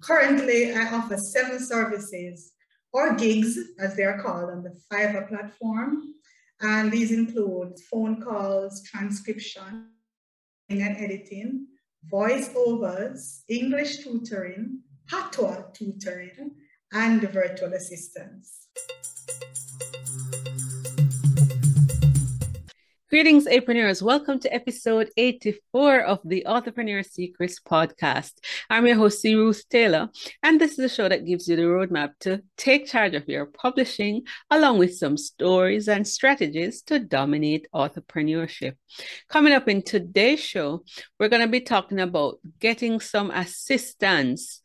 Currently, I offer seven services or gigs, as they are called on the Fiverr platform. And these include phone calls, transcription and editing, voiceovers, English tutoring, patois tutoring, and virtual assistance. Greetings, entrepreneurs. Welcome to episode 84 of the Authorpreneur Secrets podcast. I'm your host, C. Ruth Taylor, and this is a show that gives you the roadmap to take charge of your publishing, along with some stories and strategies to dominate entrepreneurship. Coming up in today's show, we're going to be talking about getting some assistance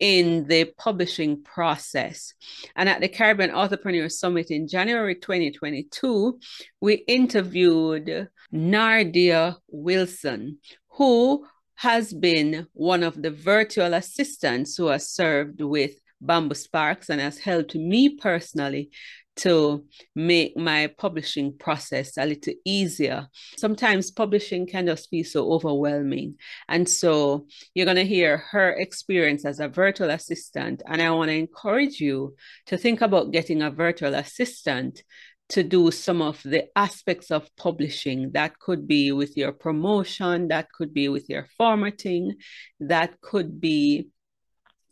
in the publishing process. And at the Caribbean Authorpreneur Summit in January 2022, we interviewed Nardia Wilson, who has been one of the virtual assistants who has served with Bamboo Sparks and has helped me personally to make my publishing process a little easier. Sometimes publishing can just be so overwhelming. And so you're going to hear her experience as a virtual assistant. And I want to encourage you to think about getting a virtual assistant to do some of the aspects of publishing. That could be with your promotion, that could be with your formatting, that could be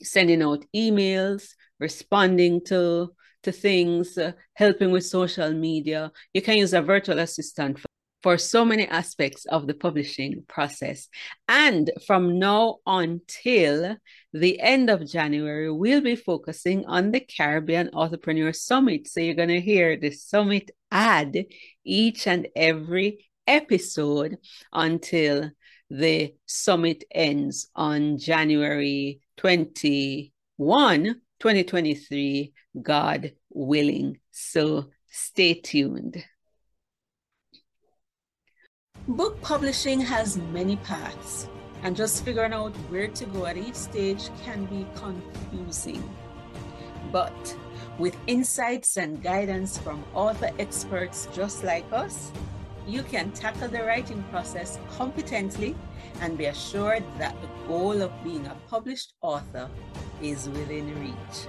sending out emails, responding to to things, uh, helping with social media. You can use a virtual assistant for, for so many aspects of the publishing process. And from now until the end of January, we'll be focusing on the Caribbean Authorpreneur Summit. So you're going to hear the summit ad each and every episode until the summit ends on January 21 2023, God willing. So stay tuned. Book publishing has many paths, and just figuring out where to go at each stage can be confusing. But with insights and guidance from author experts just like us, you can tackle the writing process competently and be assured that the goal of being a published author is within reach.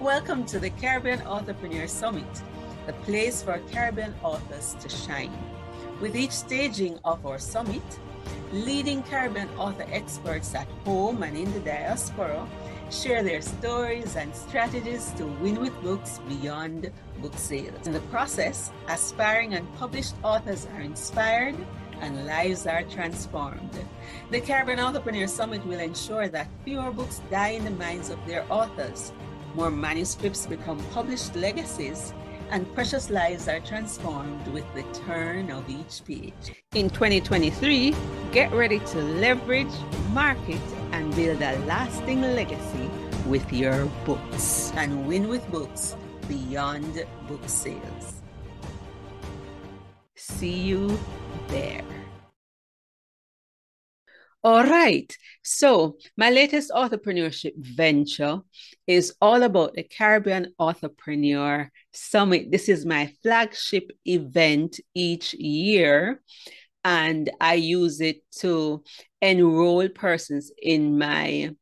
Welcome to the Caribbean Authorpreneur Summit, the place for Caribbean authors to shine. With each staging of our summit, leading Caribbean author experts at home and in the diaspora share their stories and strategies to win with books beyond book sales. In the process, aspiring and published authors are inspired and lives are transformed. The Caribbean Authorpreneur Summit will ensure that fewer books die in the minds of their authors, more manuscripts become published legacies, and precious lives are transformed with the turn of each page. In 2023, get ready to leverage, market, and build a lasting legacy with your books and win with books beyond book sales. See you there. All right. So, my latest entrepreneurship venture is all about the Caribbean Authorpreneur Summit. This is my flagship event each year, and I use it to enroll persons in my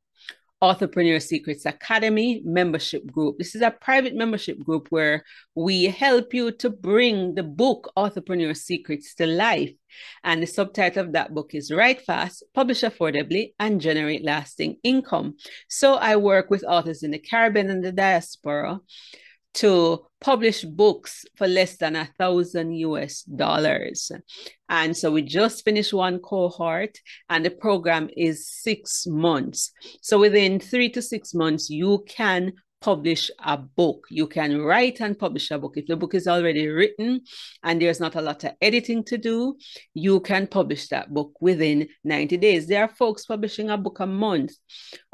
Authorpreneur Secrets Academy membership group. This is a private membership group where we help you to bring the book Authorpreneur Secrets to life. And the subtitle of that book is Write Fast, Publish Affordably, and Generate Lasting Income. So I work with authors in the Caribbean and the diaspora to publish books for less than a thousand US dollars. And so we just finished one cohort, and the program is six months. So within three to six months, you can publish a book. You can write and publish a book. If the book is already written and there's not a lot of editing to do, you can publish that book within 90 days. There are folks publishing a book a month.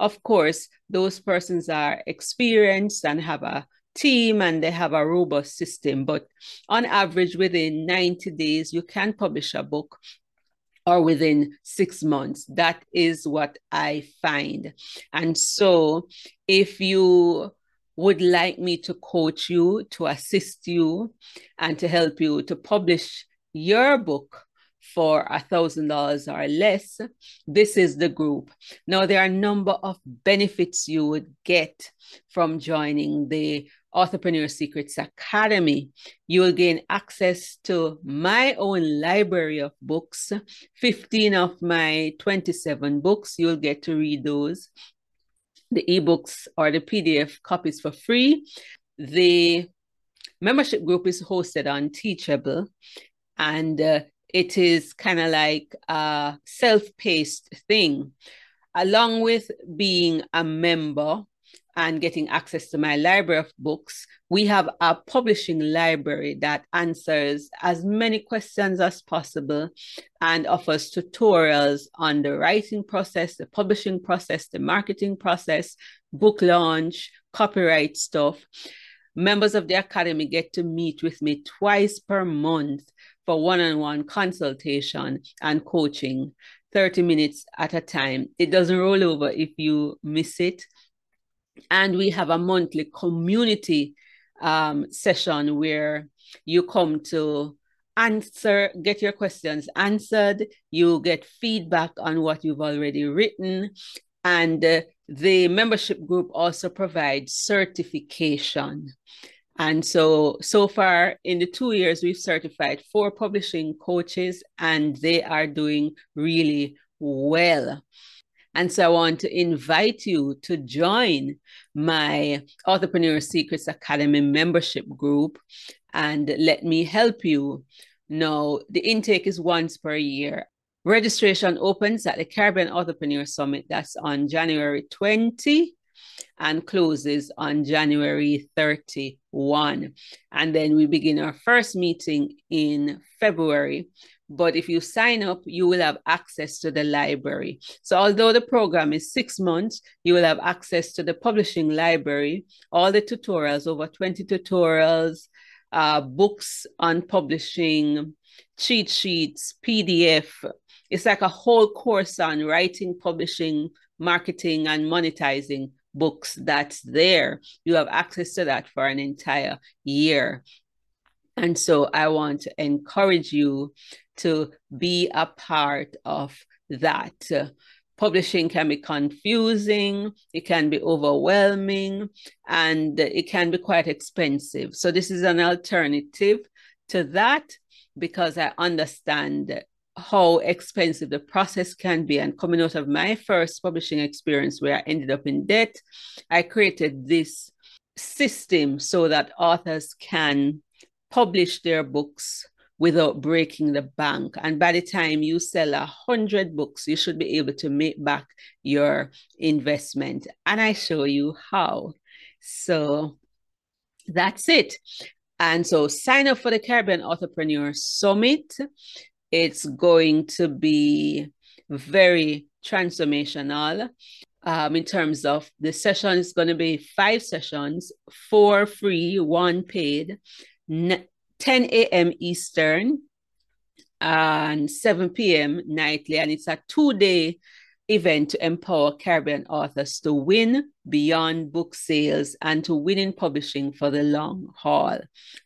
Of course, those persons are experienced and have a team and they have a robust system. But on average, within 90 days, you can publish a book or within six months. That is what I find. And so if you would like me to coach you, to assist you, and to help you to publish your book, for a thousand dollars or less, this is the group. Now there are a number of benefits you would get from joining the Authorpreneur Secrets Academy. You will gain access to my own library of books, 15 of my 27 books. You'll get to read those. The ebooks or the PDF copies for free. The membership group is hosted on Teachable, and uh, it is kind of like a self paced thing. Along with being a member and getting access to my library of books, we have a publishing library that answers as many questions as possible and offers tutorials on the writing process, the publishing process, the marketing process, book launch, copyright stuff. Members of the Academy get to meet with me twice per month for one on one consultation and coaching, 30 minutes at a time. It doesn't roll over if you miss it. And we have a monthly community um, session where you come to answer, get your questions answered, you get feedback on what you've already written, and uh, the membership group also provides certification. And so, so far in the two years, we've certified four publishing coaches, and they are doing really well. And so I want to invite you to join my Authorpreneur Secrets Academy membership group and let me help you. Now, the intake is once per year. Registration opens at the Caribbean Authorpreneur Summit. That's on January 20 and closes on January 31. And then we begin our first meeting in February. But if you sign up, you will have access to the library. So, although the program is six months, you will have access to the publishing library, all the tutorials, over 20 tutorials, uh, books on publishing, cheat sheets, PDF. It's like a whole course on writing, publishing, marketing, and monetizing books that's there. You have access to that for an entire year. And so I want to encourage you to be a part of that. publishing can be confusing, it can be overwhelming, and it can be quite expensive. So, this is an alternative to that because I understand how expensive the process can be. And coming out of my first publishing experience where I ended up in debt, I created this system so that authors can publish their books without breaking the bank. And by the time you sell a hundred books, you should be able to make back your investment. And I show you how. So that's it. And so sign up for the Caribbean Authorpreneur Summit. It's going to be very transformational. Um, in terms of the session is going to be five sessions, four free, one paid, 10 a.m. Eastern and 7 p.m. nightly. And it's a two day event to empower Caribbean authors to win beyond book sales and to win in publishing for the long haul.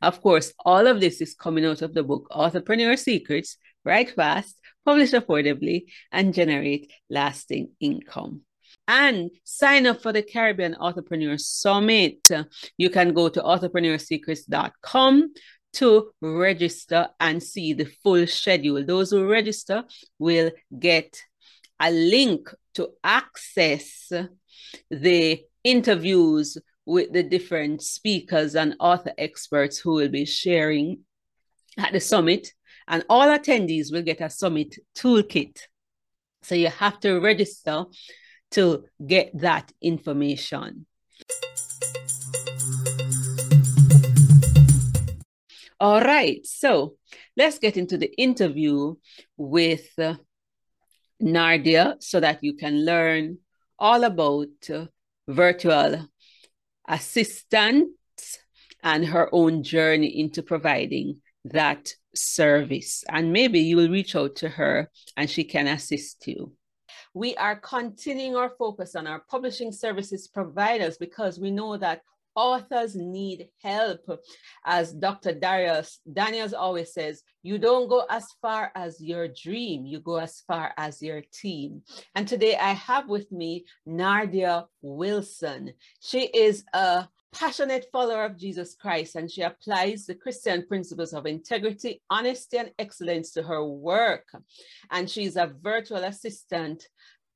Of course, all of this is coming out of the book Authorpreneur Secrets write fast, publish affordably, and generate lasting income. And sign up for the Caribbean Authorpreneur Summit. You can go to authorpreneursecrets.com to register and see the full schedule. Those who register will get a link to access the interviews with the different speakers and author experts who will be sharing at the summit and all attendees will get a summit toolkit. So you have to register to get that information. All right, so let's get into the interview with uh, Nardia so that you can learn all about uh, virtual assistants and her own journey into providing that service. And maybe you will reach out to her and she can assist you. We are continuing our focus on our publishing services providers because we know that authors need help. As Dr. Dharius Daniels always says, you don't go as far as your dream, you go as far as your team. And today I have with me Nardia Wilson. She is a passionate follower of Jesus Christ and she applies the Christian principles of integrity, honesty, and excellence to her work. And she's a virtual assistant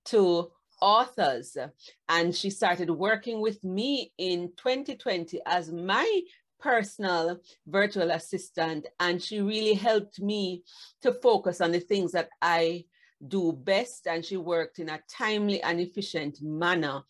to authors. And she started working with me in 2020 as my personal virtual assistant. And she really helped me to focus on the things that I do best. And she worked in a timely and efficient manner.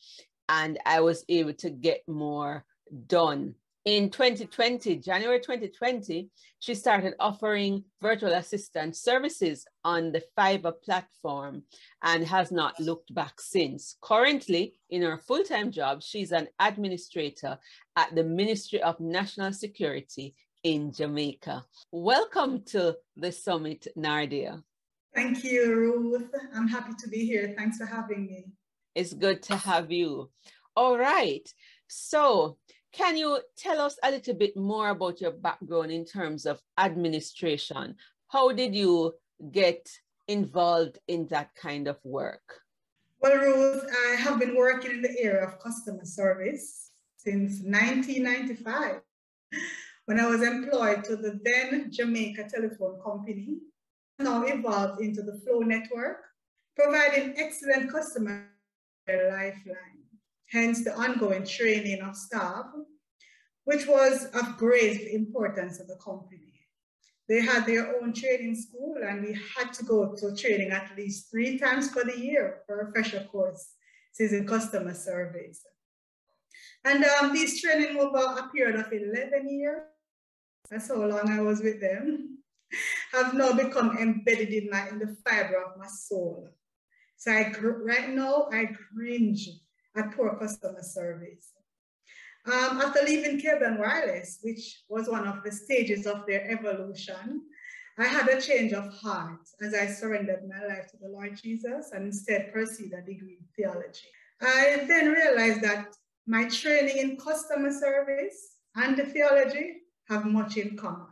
And I was able to get more done in 2020, January 2020, she started offering virtual assistant services on the Fiverr platform and has not looked back since. Currently, in her full time job, she's an administrator at the Ministry of National Security in Jamaica. Welcome to the summit, Nardia. Thank you, Ruth. I'm happy to be here. Thanks for having me. It's good to have you. All right. So, can you tell us a little bit more about your background in terms of administration? How did you get involved in that kind of work? Well, Ruth, I have been working in the area of customer service since 1995 when I was employed to the then Jamaica Telephone Company, now evolved into the Flow Network, providing excellent customer lifeline hence the ongoing training of staff, which was of great importance to the company. They had their own training school and we had to go to training at least three times for the year for a refresher course, in customer service. And um, this training over a period of 11 years, that's how long I was with them, have now become embedded in, my, in the fiber of my soul. So I, right now, I cringe at poor customer service. Um, after leaving Cable Wireless, which was one of the stages of their evolution, I had a change of heart as I surrendered my life to the Lord Jesus and instead pursued a degree in theology. I then realized that my training in customer service and the theology have much in common.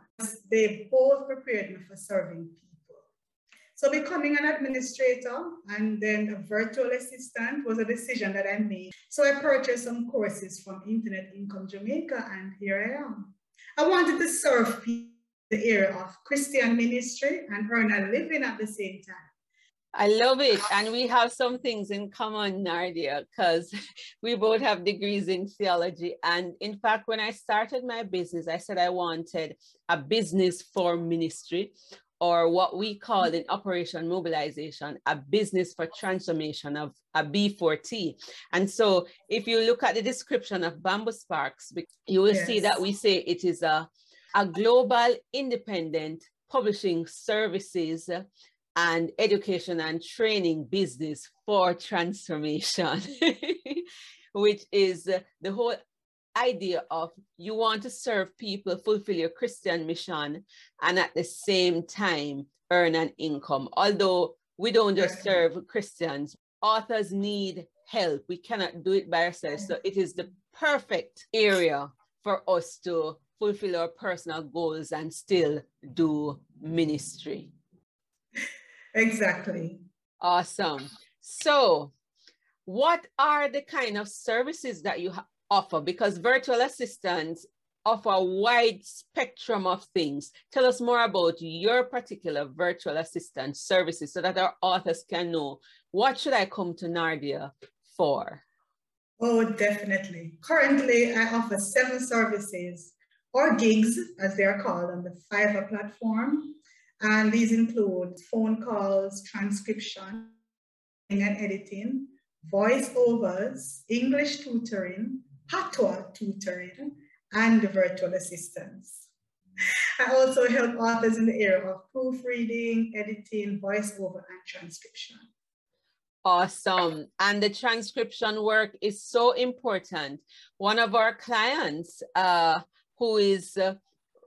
They both prepared me for serving people. So becoming an administrator and then a virtual assistant was a decision that I made. So I purchased some courses from Internet Income Jamaica and here I am. I wanted to serve people the area of Christian ministry and earn a living at the same time. I love it. And we have some things in common, Nardia, because we both have degrees in theology. And in fact, when I started my business, I said I wanted a business for ministry or what we call in operation mobilization a business for transformation of a b4t and so if you look at the description of bamboo sparks you will yes. see that we say it is a, a global independent publishing services and education and training business for transformation which is the whole idea of you want to serve people, fulfill your Christian mission, and at the same time earn an income. Although we don't just serve Christians, authors need help. We cannot do it by ourselves. So it is the perfect area for us to fulfill our personal goals and still do ministry. Exactly. Awesome. So, what are the kind of services that you ha- offer because virtual assistants offer a wide spectrum of things. Tell us more about your particular virtual assistant services so that our authors can know what should I come to Nardia for? Oh, definitely. Currently, I offer seven services or gigs, as they are called on the Fiverr platform. And these include phone calls, transcription and editing, voiceovers, English tutoring, patois tutoring, and virtual assistance. I also help authors in the area of proofreading, editing, voiceover, and transcription. Awesome. And the transcription work is so important. One of our clients uh, who is uh,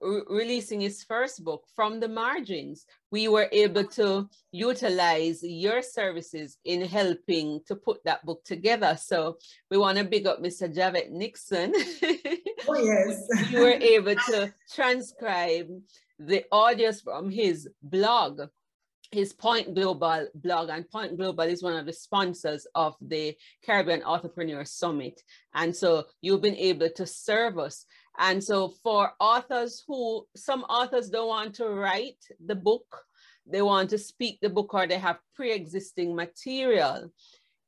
re- releasing his first book, From the Margins, we were able to utilize your services in helping to put that book together. So we want to big up Mr. Javette Nixon. Oh, yes. you were able to transcribe the audios from his blog his Point Global blog, and Point Global is one of the sponsors of the Caribbean Authorpreneur Summit. And so you've been able to serve us. And so for authors who, some authors don't want to write the book, they want to speak the book or they have pre-existing material.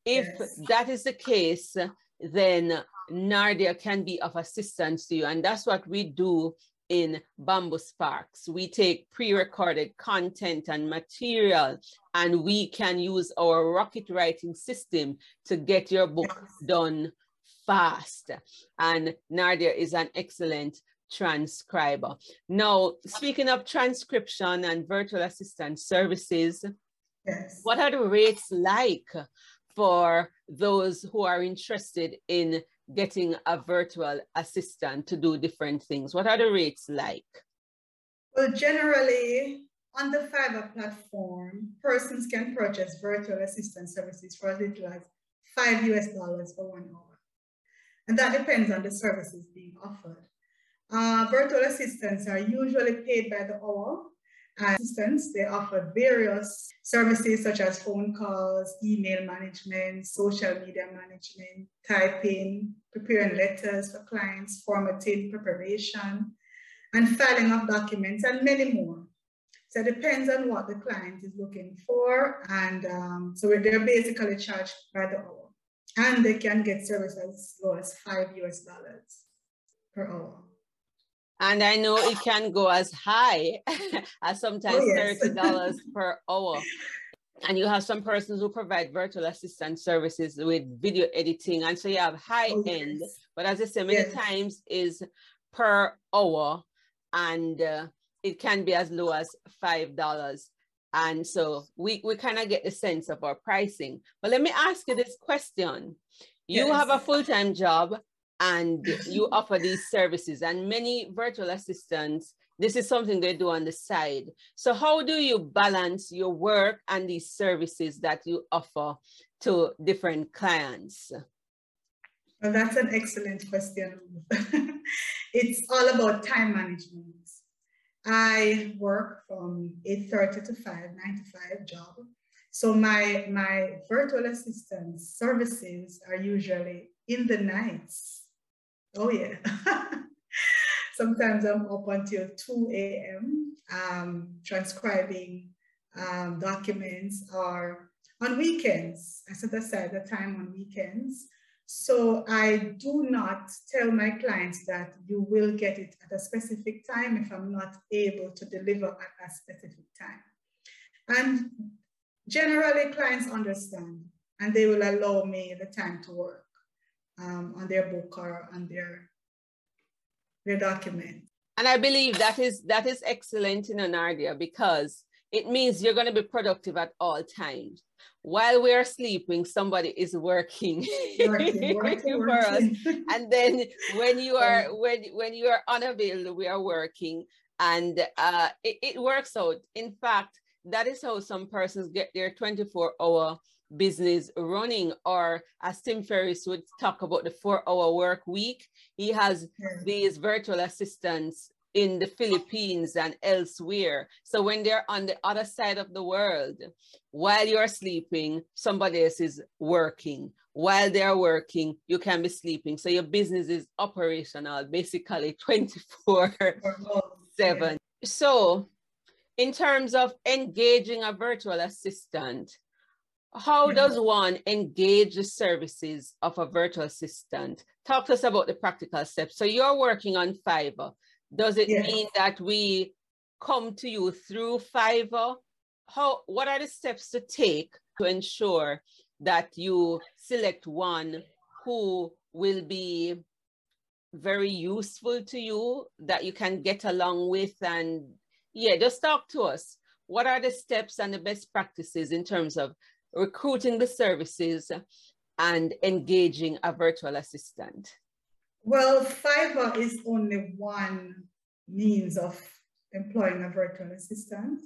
If yes. that is the case, then Nardia can be of assistance to you. And that's what we do in Bamboo Sparks. We take pre-recorded content and material and we can use our rocket writing system to get your book done fast. And Nardia is an excellent transcriber. Now, speaking of transcription and virtual assistant services, yes. what are the rates like for those who are interested in getting a virtual assistant to do different things? What are the rates like? Well, generally, on the Fiverr platform, persons can purchase virtual assistant services for as little as five US dollars for one hour. And that depends on the services being offered. Uh, virtual assistants are usually paid by the hour assistants. They offer various services such as phone calls, email management, social media management, typing, preparing letters for clients, formatting, preparation, and filing of documents, and many more. So it depends on what the client is looking for. And um, so they're basically charged by the hour. And they can get service as low as five US dollars per hour. And I know it can go as high as sometimes oh, yes. $30 per hour. And you have some persons who provide virtual assistant services with video editing. And so you have high oh, end, yes. but as I say, many yes. times is per hour. And uh, it can be as low as $5. And so we, we kind of get the sense of our pricing. But let me ask you this question. You yes. have a full-time job and you offer these services and many virtual assistants this is something they do on the side so how do you balance your work and these services that you offer to different clients well that's an excellent question it's all about time management i work from 8.30 to 5 9 to 5 job so my my virtual assistant services are usually in the nights Oh, yeah. Sometimes I'm up until 2 a.m. Um, transcribing um, documents or on weekends. I set aside the time on weekends. So I do not tell my clients that you will get it at a specific time if I'm not able to deliver at a specific time. And generally clients understand and they will allow me the time to work um, on their book or on their their document. And I believe that is that is excellent in Nardia because it means you're going to be productive at all times. While we are sleeping, somebody is working, working, working for us. and then when you are when when you are unavailable, we are working, and uh, it, it works out. In fact, that is how some persons get their 24 hour business running. Or as Tim Ferriss would talk about the four hour work week, he has these virtual assistants in the Philippines and elsewhere. So when they're on the other side of the world, while you're sleeping, somebody else is working. While they're working, you can be sleeping. So your business is operational basically 24 7. So in terms of engaging a virtual assistant, how does one engage the services of a virtual assistant? Talk to us about the practical steps. So you're working on Fiverr. Does it yes. mean that we come to you through Fiverr? How what are the steps to take to ensure that you select one who will be very useful to you that you can get along with and yeah just talk to us what are the steps and the best practices in terms of recruiting the services, and engaging a virtual assistant? Well, Fiverr is only one means of employing a virtual assistant.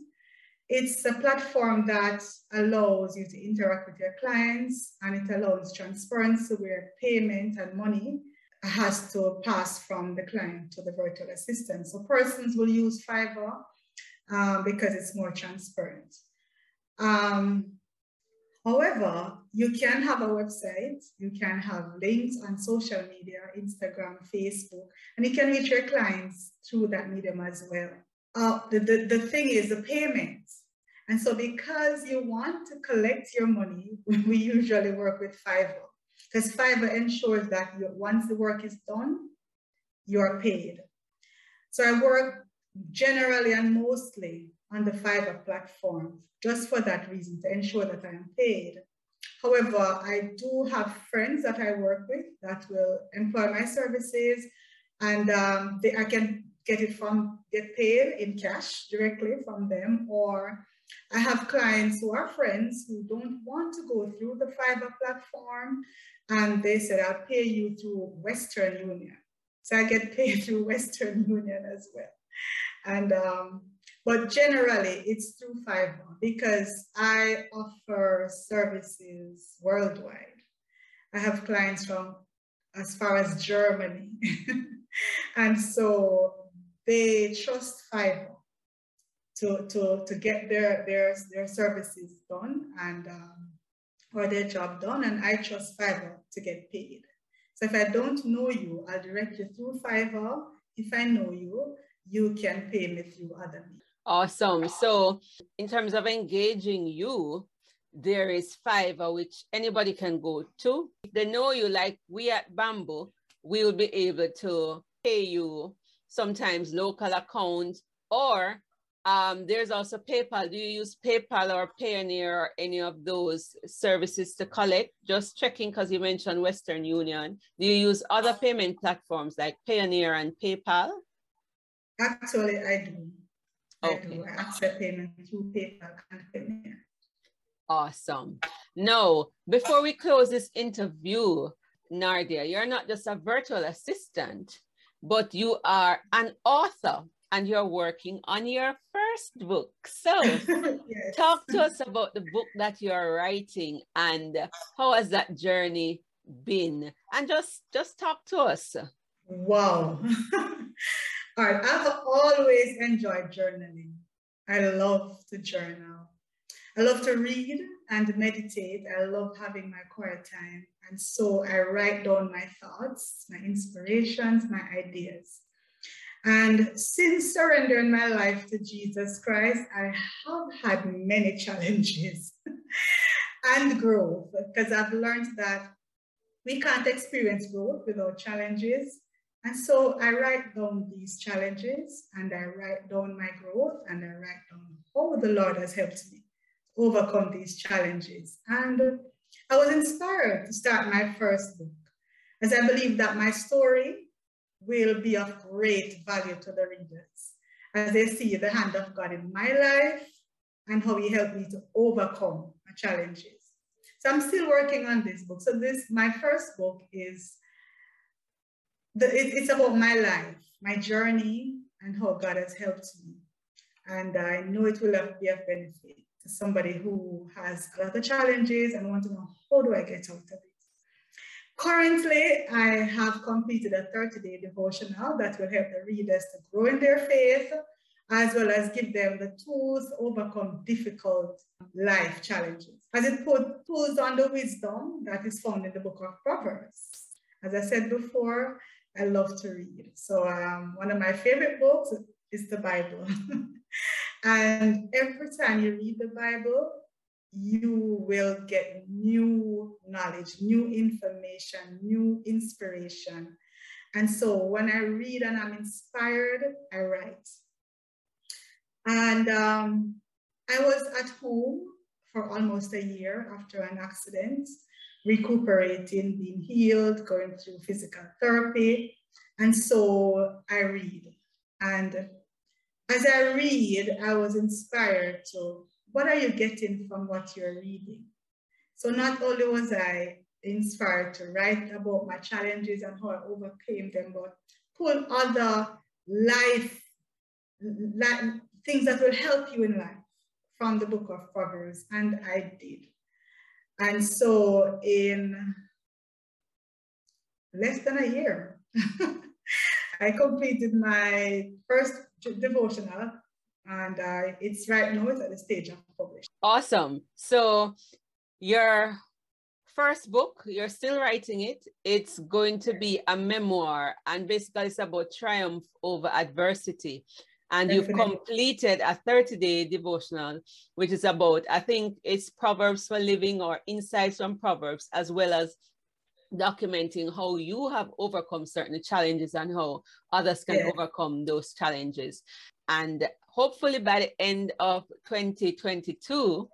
It's a platform that allows you to interact with your clients and it allows transparency where payment and money has to pass from the client to the virtual assistant. So persons will use Fiverr um, because it's more transparent. Um, however, you can have a website, you can have links on social media, Instagram, Facebook, and you can reach your clients through that medium as well. Uh, the, the, the thing is the payments. And so because you want to collect your money, we usually work with Fiverr because Fiverr ensures that you, once the work is done, you're paid. So I work generally and mostly on the Fiverr platform just for that reason, to ensure that I am paid. However, I do have friends that I work with that will employ my services and um, they, I can get it from, get paid in cash directly from them or I have clients who are friends who don't want to go through the Fiverr platform and they said, I'll pay you through Western Union. So I get paid through Western Union as well. And, um, but generally it's through Fiverr because I offer services worldwide. I have clients from as far as Germany. and so they trust Fiverr to, to, to get their, their, their services done and um, or their job done, and I trust Fiverr to get paid. So if I don't know you, I'll direct you through Fiverr. If I know you, you can pay me through other means. Awesome. So in terms of engaging you, there is Fiverr, which anybody can go to. If they know you, like we at Bamboo, we will be able to pay you sometimes local account or um, there's also PayPal. Do you use PayPal or Payoneer or any of those services to collect? Just checking because you mentioned Western Union. Do you use other payment platforms like Payoneer and PayPal? Actually, I do. Oh. Okay. I accept payment through PayPal and Payoneer. Awesome. Now, before we close this interview, Nardia, you're not just a virtual assistant, but you are an author and you're working on your first book. So, yes. talk to us about the book that you're writing and how has that journey been? And just just talk to us. Wow. All right, I've always enjoyed journaling. I love to journal. I love to read and meditate. I love having my quiet time. And so I write down my thoughts, my inspirations, my ideas. And since surrendering my life to Jesus Christ, I have had many challenges and growth because I've learned that we can't experience growth without challenges. And so I write down these challenges and I write down my growth and I write down how the Lord has helped me overcome these challenges. And I was inspired to start my first book as I believe that my story will be of great value to the readers as they see the hand of God in my life and how he helped me to overcome my challenges. So I'm still working on this book. So this, my first book is, the, it, it's about my life, my journey and how God has helped me. And I know it will be of benefit to somebody who has a lot of challenges and want to know how do I get out of it. Currently, I have completed a 30-day devotional that will help the readers to grow in their faith, as well as give them the tools to overcome difficult life challenges. As it put tools on the wisdom that is found in the book of Proverbs. As I said before, I love to read. So um, one of my favorite books is the Bible. and every time you read the Bible, you will get new knowledge, new information, new inspiration. And so when I read and I'm inspired, I write. And um, I was at home for almost a year after an accident, recuperating, being healed, going through physical therapy. And so I read. And as I read, I was inspired to what are you getting from what you're reading? So not only was I inspired to write about my challenges and how I overcame them, but pull other life things that will help you in life from the book of Proverbs, and I did. And so, in less than a year, I completed my first devotional, and uh, it's right now it's at the stage of publishing. Awesome. So, your first book, you're still writing it. It's going to be a memoir, and basically, it's about triumph over adversity and Definitely. you've completed a 30 day devotional, which is about, I think it's Proverbs for Living or insights from Proverbs, as well as documenting how you have overcome certain challenges and how others can yeah. overcome those challenges. And hopefully by the end of 2022,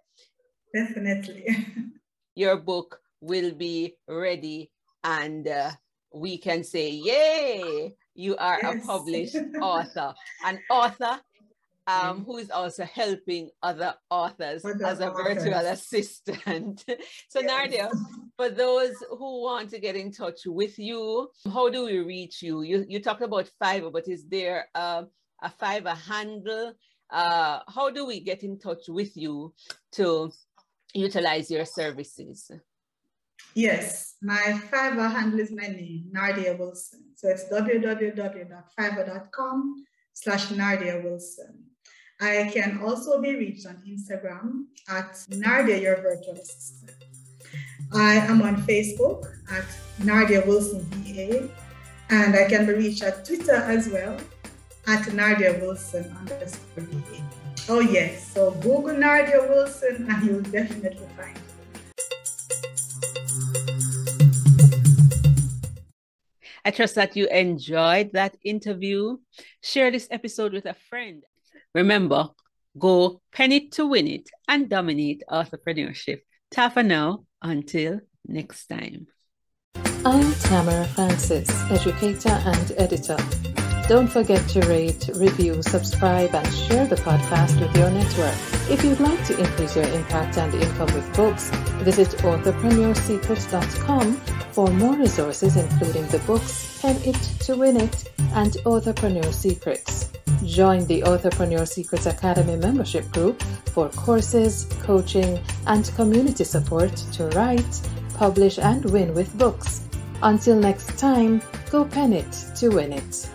definitely, your book will be ready and uh, we can say, Yay! You are yes. a published author, an author um, who is also helping other authors other as a authors. virtual assistant. so, yes. Nardia, for those who want to get in touch with you, how do we reach you? You, you talked about Fiverr, but is there a, a Fiverr handle? Uh, how do we get in touch with you to utilize your services? Yes, my Fiverr handle is my name, Nardia Wilson. So it's www.fiverr.com slash Nardia Wilson. I can also be reached on Instagram at Nardia Your Virtual Assistant. I am on Facebook at Nardia Wilson VA, and I can be reached at Twitter as well at Nardia Wilson underscore VA. Oh yes, so Google Nardia Wilson and you'll definitely find I trust that you enjoyed that interview. Share this episode with a friend. Remember, go pen it to win it and dominate entrepreneurship. Ta for now. Until next time. I'm Tamara Francis, educator and editor. Don't forget to rate, review, subscribe, and share the podcast with your network. If you'd like to increase your impact and income with books, visit authorpreneursecrets.com for more resources, including the books Pen It to Win It and Authorpreneur Secrets. Join the Authorpreneur Secrets Academy membership group for courses, coaching, and community support to write, publish, and win with books. Until next time, go pen it to win it.